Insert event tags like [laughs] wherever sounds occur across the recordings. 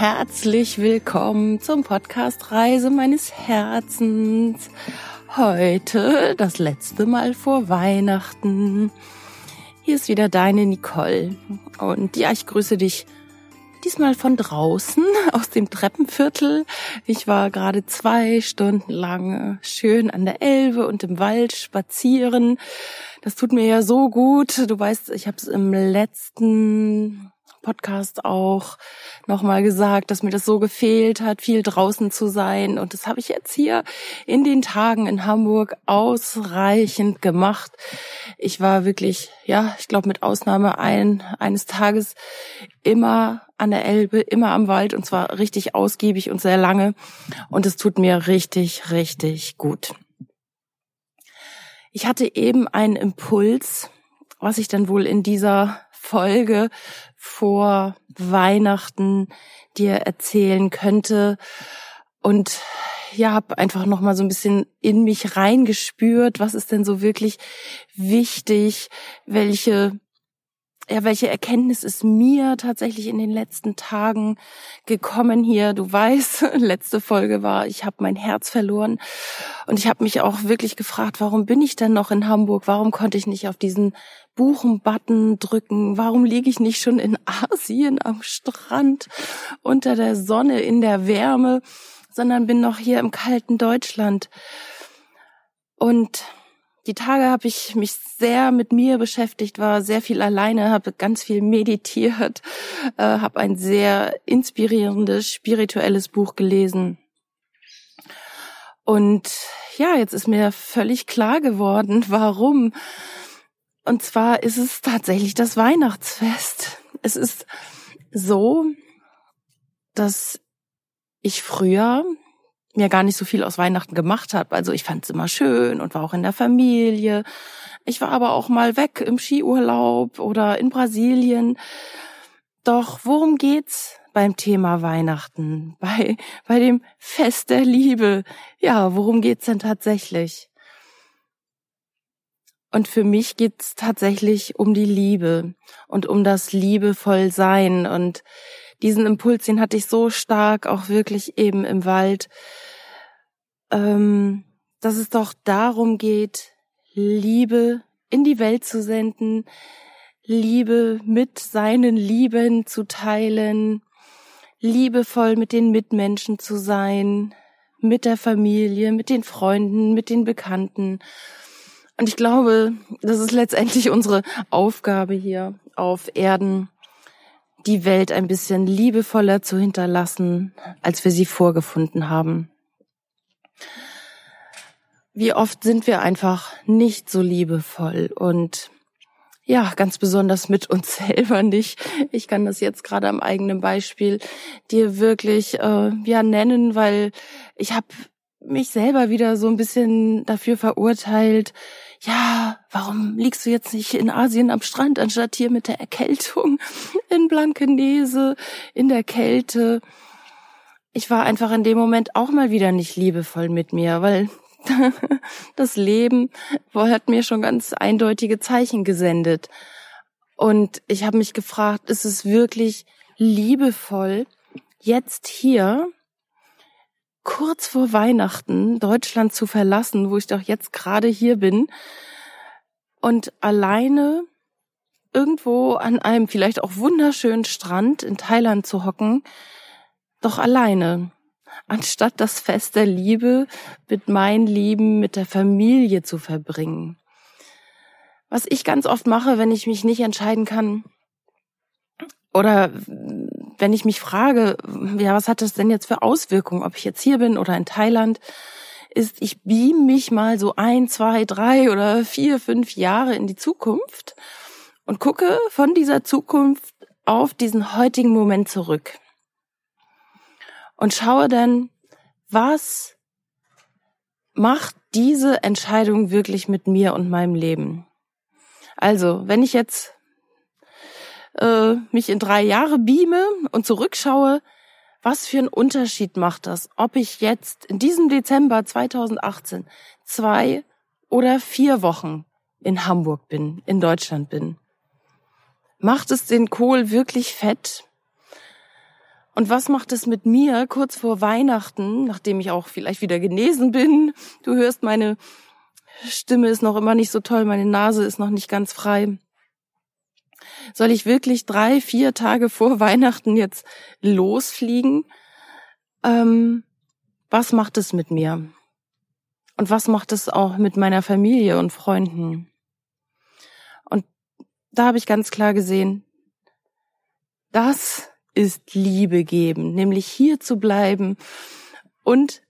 herzlich willkommen zum Podcast Reise meines Herzens. Heute das letzte Mal vor Weihnachten. Hier ist wieder deine Nicole. Und ja, ich grüße dich diesmal von draußen [laughs] aus dem Treppenviertel. Ich war gerade zwei Stunden lang schön an der Elbe und im Wald spazieren. Das tut mir ja so gut. Du weißt, ich habe es im letzten Podcast auch nochmal gesagt, dass mir das so gefehlt hat, viel draußen zu sein. Und das habe ich jetzt hier in den Tagen in Hamburg ausreichend gemacht. Ich war wirklich, ja, ich glaube mit Ausnahme ein, eines Tages immer an der Elbe, immer am Wald und zwar richtig ausgiebig und sehr lange. Und es tut mir richtig, richtig gut. Ich hatte eben einen Impuls, was ich dann wohl in dieser Folge vor Weihnachten dir erzählen könnte. Und ja, habe einfach noch mal so ein bisschen in mich reingespürt, was ist denn so wirklich wichtig, welche ja, welche Erkenntnis ist mir tatsächlich in den letzten Tagen gekommen hier? Du weißt, [laughs] letzte Folge war, ich habe mein Herz verloren und ich habe mich auch wirklich gefragt, warum bin ich denn noch in Hamburg? Warum konnte ich nicht auf diesen Buchen-Button drücken? Warum liege ich nicht schon in Asien am Strand unter der Sonne in der Wärme, sondern bin noch hier im kalten Deutschland? Und die Tage habe ich mich sehr mit mir beschäftigt, war sehr viel alleine, habe ganz viel meditiert, äh, habe ein sehr inspirierendes spirituelles Buch gelesen. Und ja, jetzt ist mir völlig klar geworden, [laughs] warum. Und zwar ist es tatsächlich das Weihnachtsfest. Es ist so, dass ich früher mir gar nicht so viel aus Weihnachten gemacht habe. Also ich fand es immer schön und war auch in der Familie. Ich war aber auch mal weg im Skiurlaub oder in Brasilien. Doch worum geht's beim Thema Weihnachten? [laughs] Bei, bei dem Fest der Liebe? Ja, worum geht's denn tatsächlich? Und für mich geht's tatsächlich um die Liebe und um das liebevoll sein und diesen Impuls, den hatte ich so stark auch wirklich eben im Wald, ähm, dass es doch darum geht, Liebe in die Welt zu senden, Liebe mit seinen Lieben zu teilen, liebevoll mit den Mitmenschen zu sein, mit der Familie, mit den Freunden, mit den Bekannten. Und ich glaube, das ist letztendlich unsere Aufgabe hier auf Erden, die Welt ein bisschen liebevoller zu hinterlassen, als wir sie vorgefunden haben. Wie oft sind wir einfach nicht so liebevoll und ja, ganz besonders mit uns [laughs] selber nicht. Ich kann das jetzt gerade am eigenen Beispiel dir wirklich äh, ja nennen, weil ich habe mich selber wieder so ein bisschen dafür verurteilt, ja, warum liegst du jetzt nicht in Asien am Strand, anstatt hier mit der Erkältung in Blankenese, in der Kälte? Ich war einfach in dem Moment auch mal wieder nicht liebevoll mit mir, weil [laughs] das Leben hat mir schon ganz eindeutige Zeichen gesendet. Und ich habe mich gefragt, ist es wirklich liebevoll, jetzt hier kurz vor Weihnachten Deutschland zu verlassen, wo ich doch jetzt gerade hier bin und alleine irgendwo an einem vielleicht auch wunderschönen Strand in Thailand zu hocken, doch alleine, anstatt das Fest der Liebe mit meinen Lieben, mit der Familie zu verbringen. Was ich ganz oft mache, wenn ich mich nicht entscheiden kann, oder wenn ich mich frage, ja, was hat das denn jetzt für Auswirkungen, ob ich jetzt hier bin oder in Thailand, ist, ich beam mich mal so ein, zwei, drei oder vier, fünf Jahre in die Zukunft und gucke von dieser Zukunft auf diesen heutigen Moment zurück. Und schaue dann, was macht diese Entscheidung wirklich mit mir und meinem Leben? Also, wenn ich jetzt äh, mich in drei Jahre beame und zurückschaue, was für einen Unterschied macht das, ob ich jetzt in diesem Dezember 2018 zwei oder vier Wochen in Hamburg bin, in Deutschland bin? Macht es den Kohl wirklich fett? Und was macht es mit mir kurz vor Weihnachten, nachdem ich auch vielleicht wieder genesen bin? Du hörst, meine Stimme ist noch immer nicht so toll, meine Nase ist noch nicht ganz frei. Soll ich wirklich drei, vier Tage vor [laughs] Weihnachten jetzt losfliegen? Ähm, was macht es mit mir? Und was macht es auch mit meiner Familie und Freunden? Und da habe ich ganz klar gesehen, das ist Liebe geben, nämlich hier zu bleiben und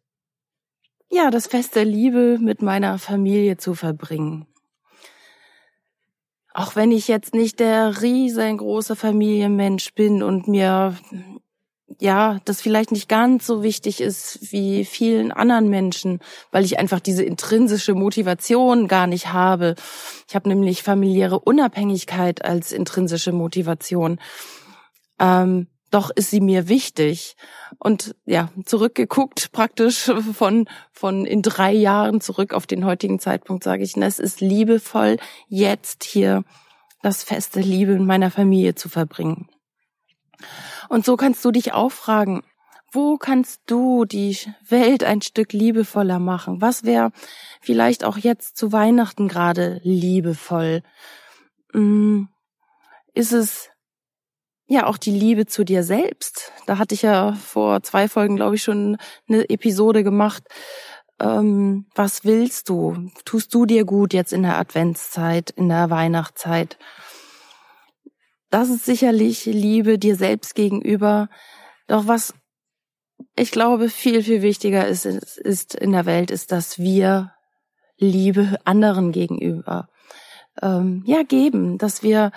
ja, das Fest der Liebe mit meiner Familie zu verbringen. Auch wenn ich jetzt nicht der riesengroße Familienmensch bin und mir ja, das vielleicht nicht ganz so wichtig ist wie vielen anderen Menschen, weil ich einfach diese intrinsische Motivation gar nicht habe. Ich habe nämlich familiäre Unabhängigkeit als intrinsische Motivation. Ähm, doch ist sie mir wichtig. Und ja, zurückgeguckt praktisch von, von in drei Jahren zurück auf den heutigen Zeitpunkt sage ich, es ist liebevoll, jetzt hier das feste Liebe in meiner Familie zu verbringen. Und so kannst du dich auch fragen, wo kannst du die Welt ein Stück liebevoller machen? Was wäre vielleicht auch jetzt zu Weihnachten gerade liebevoll? Hm, ist es ja auch die Liebe zu dir selbst? Da hatte ich ja vor zwei Folgen, glaube ich, schon eine Episode gemacht. Ähm, was willst du? Tust du dir gut jetzt in der Adventszeit, in der Weihnachtszeit? Das ist sicherlich Liebe dir selbst gegenüber. Doch was ich glaube viel, viel wichtiger ist, ist in der Welt, ist, dass wir Liebe anderen gegenüber ähm, ja geben, dass wir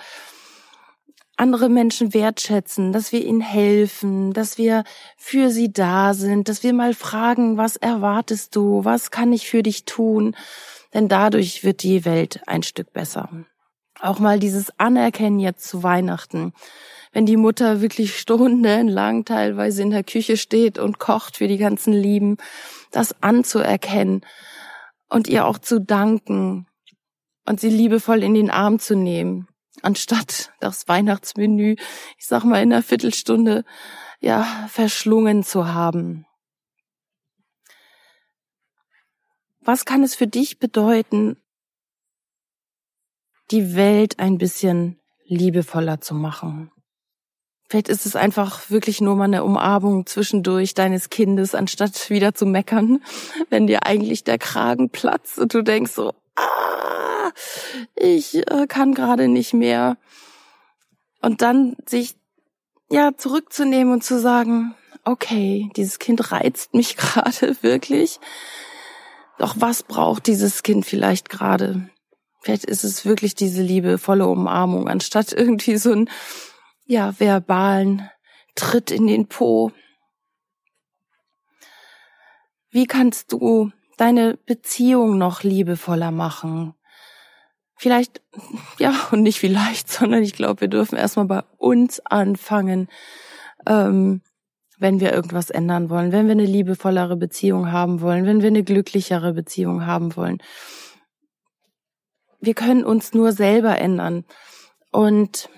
andere Menschen wertschätzen, dass wir ihnen helfen, dass wir für sie da sind, dass wir mal fragen, was erwartest du, was kann ich für dich tun, denn dadurch wird die Welt ein Stück besser. Auch mal dieses Anerkennen jetzt zu Weihnachten. Wenn die Mutter wirklich stundenlang teilweise in der Küche steht und kocht für die ganzen Lieben, das anzuerkennen und ihr auch zu danken und sie liebevoll in den Arm zu nehmen, anstatt das Weihnachtsmenü, ich sag mal in einer Viertelstunde, ja, verschlungen zu haben. Was kann es für dich bedeuten, die Welt ein bisschen liebevoller zu machen. Vielleicht ist es einfach wirklich nur mal eine Umarmung zwischendurch deines Kindes, anstatt wieder zu meckern, [laughs] wenn dir eigentlich der Kragen platzt und du denkst so, ah, ich äh, kann gerade nicht mehr. Und dann sich ja zurückzunehmen und zu sagen, okay, dieses Kind reizt mich [laughs] gerade wirklich. Doch was braucht dieses Kind vielleicht gerade? Vielleicht ist es wirklich diese liebevolle Umarmung, anstatt irgendwie so einen, ja, verbalen Tritt in den Po. Wie kannst du deine Beziehung noch liebevoller machen? Vielleicht, [laughs] ja, und nicht vielleicht, sondern ich glaube, wir dürfen erstmal bei uns anfangen, ähm, wenn wir irgendwas ändern wollen, wenn wir eine liebevollere Beziehung haben wollen, wenn wir eine glücklichere Beziehung haben wollen wir können uns nur selber ändern. Und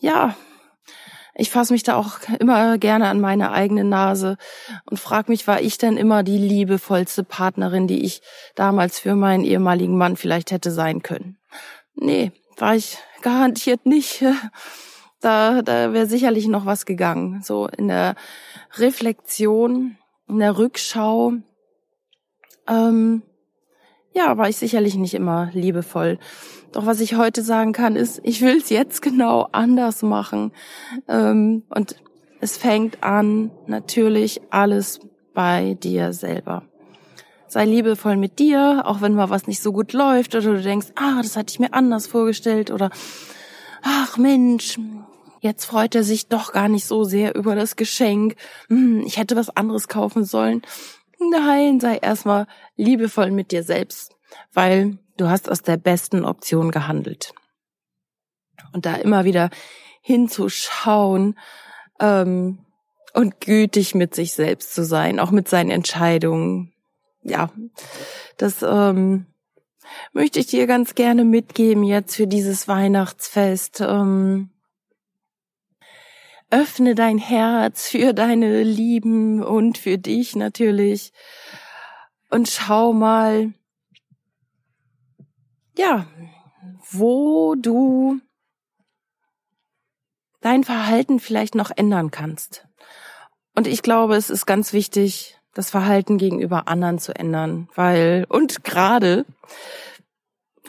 ja, ich fasse mich da auch immer gerne an meine eigene Nase und frage mich, war ich denn immer die liebevollste Partnerin, die ich damals für meinen ehemaligen Mann vielleicht hätte sein können? Nee, war ich garantiert nicht. [laughs] Da, da wäre sicherlich noch was gegangen. So in der Reflexion, in der Rückschau. Ähm, ja, war ich sicherlich nicht immer liebevoll. Doch was ich heute sagen kann, ist, ich will es jetzt genau anders machen. Ähm, und es fängt an, natürlich alles bei dir selber. Sei liebevoll mit dir, auch wenn mal was nicht so gut läuft oder du denkst, ah, das hatte ich mir anders vorgestellt oder ach Mensch, jetzt freut er sich doch gar nicht so sehr über das Geschenk. Hm, ich hätte was anderes kaufen sollen. Nein, sei erstmal liebevoll mit dir selbst, weil du hast aus der besten Option gehandelt. Und da immer wieder hinzuschauen ähm, und gütig mit sich selbst zu sein, auch mit seinen Entscheidungen. Ja, das ähm, möchte ich dir ganz gerne mitgeben jetzt für dieses Weihnachtsfest. Ähm, öffne dein Herz für deine Lieben und für dich natürlich und schau mal, ja, wo du dein Verhalten vielleicht noch ändern kannst. Und ich glaube, es ist ganz wichtig, das Verhalten gegenüber anderen zu ändern, weil, und gerade,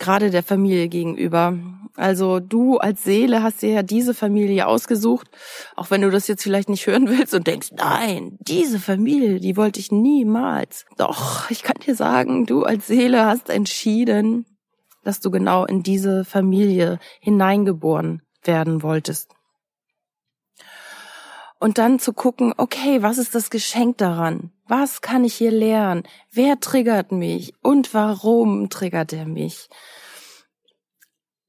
gerade der Familie gegenüber. Also du als Seele hast dir ja diese Familie ausgesucht, auch wenn du das jetzt vielleicht nicht hören willst und denkst, nein, diese Familie, die wollte ich niemals. Doch, ich kann dir sagen, du als Seele hast entschieden, dass du genau in diese Familie hineingeboren werden wolltest und dann zu gucken, okay, was ist das Geschenk daran? Was kann ich hier lernen? Wer triggert mich? Und warum triggert er mich?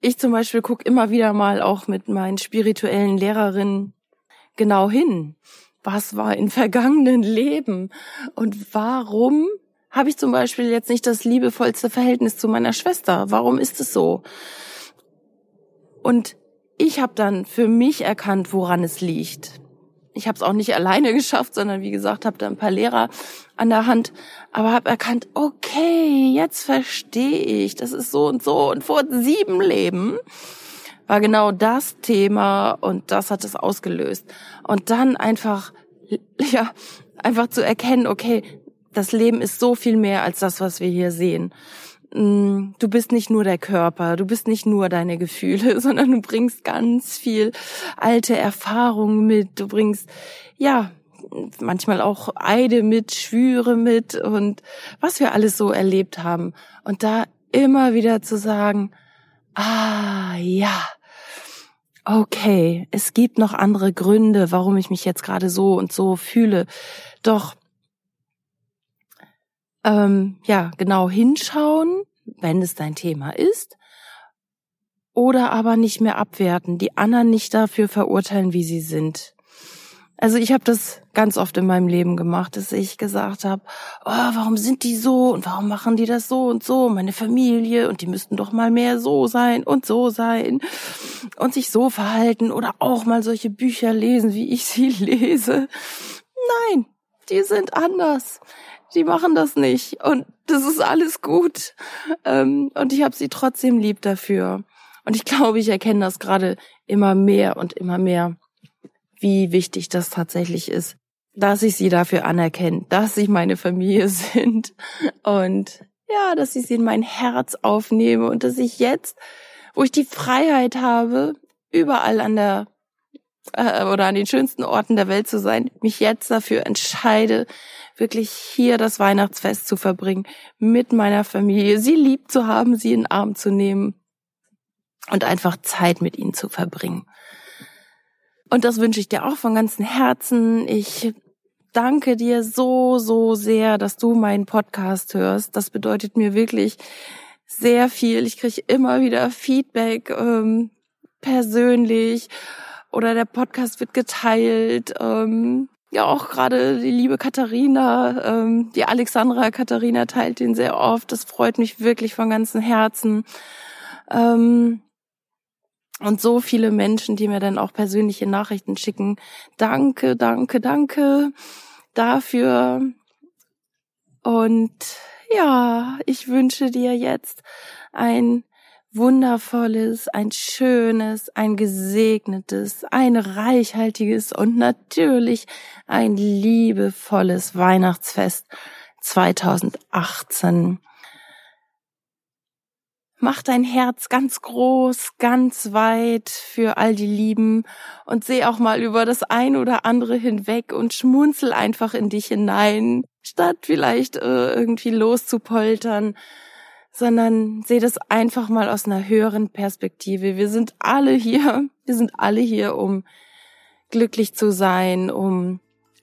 Ich zum Beispiel gucke immer wieder mal auch mit meinen spirituellen Lehrerinnen genau hin. Was war in [laughs] vergangenen Leben? Und warum habe ich zum Beispiel jetzt nicht das liebevollste Verhältnis zu meiner Schwester? Warum ist es so? Und ich habe dann für mich erkannt, woran es liegt ich habe es auch nicht alleine [laughs] geschafft, sondern wie gesagt, habe da ein paar Lehrer an der Hand, aber habe erkannt, okay, jetzt verstehe ich, das ist so und so. Und vor sieben Leben war genau das Thema und das hat es ausgelöst. Und dann einfach, [laughs] ja, einfach zu erkennen, okay, das Leben ist so viel mehr als das, was wir hier sehen. Mm, du bist nicht nur der Körper, du bist nicht nur deine Gefühle, [laughs] sondern du bringst ganz viel alte Erfahrungen mit, du bringst, ja, manchmal auch Eide mit, Schwüre mit und was wir alles so erlebt haben. Und da immer wieder zu sagen, ah, ja, okay, es gibt noch andere Gründe, warum ich mich jetzt gerade so und so fühle. Doch ähm, ja, genau hinschauen, wenn es dein Thema ist, oder aber nicht mehr abwerten, die anderen nicht dafür verurteilen, wie sie sind. Also ich habe das ganz oft in meinem Leben gemacht, dass ich gesagt habe, oh, warum sind die so und warum machen die das so und so, meine Familie und die müssten doch mal mehr so sein und so sein und sich so verhalten oder auch mal solche Bücher lesen, wie ich sie [laughs] lese. Nein, die sind anders die machen das nicht und das ist alles gut. Ähm, und ich habe sie trotzdem lieb dafür. Und ich glaube, ich erkenne das gerade immer mehr und immer mehr, wie wichtig das tatsächlich ist, dass ich sie dafür anerkenne, dass sie meine Familie [laughs] sind und ja, dass ich sie in mein Herz aufnehme und dass ich jetzt, wo ich die Freiheit habe, überall an der äh, oder an den schönsten Orten der Welt zu sein, mich jetzt dafür entscheide, wirklich hier das Weihnachtsfest zu verbringen, mit meiner Familie, sie lieb zu haben, sie in den Arm zu nehmen und einfach Zeit mit ihnen zu verbringen. Und das wünsche ich dir auch von ganzem Herzen. Ich danke dir so, so sehr, dass du meinen Podcast hörst. Das bedeutet mir wirklich sehr viel. Ich kriege immer wieder Feedback ähm, persönlich oder der Podcast wird geteilt. Ähm, ja, auch gerade die liebe Katharina, ähm, die Alexandra Katharina teilt den sehr oft. Das freut mich wirklich von ganzem Herzen. Ähm, und so viele Menschen, die mir dann auch persönliche Nachrichten schicken. Danke, danke, danke dafür. Und ja, ich wünsche dir jetzt ein wundervolles, ein schönes, ein gesegnetes, ein reichhaltiges und natürlich ein liebevolles Weihnachtsfest 2018. Mach dein Herz ganz groß, ganz weit für all die Lieben und seh auch mal über das ein oder andere hinweg und schmunzel einfach in dich hinein, statt vielleicht äh, irgendwie loszupoltern sondern sehe das einfach mal aus einer höheren Perspektive. Wir sind alle hier, [laughs] wir sind alle hier, um glücklich zu sein, um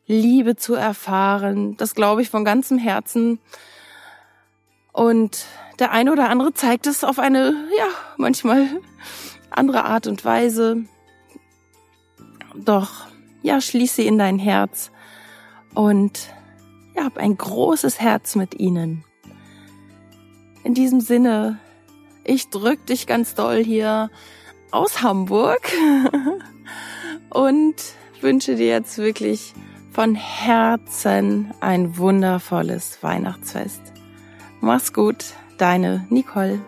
Liebe zu erfahren. Das glaube ich von ganzem Herzen. Und der eine oder andere zeigt es auf eine, ja, manchmal [laughs] andere Art und Weise. Doch, ja, schließe in dein Herz und ja, hab ein großes Herz mit ihnen. In diesem Sinne, ich drück dich ganz doll hier aus Hamburg [laughs] und wünsche dir jetzt wirklich von Herzen ein wundervolles Weihnachtsfest. Mach's gut, deine Nicole.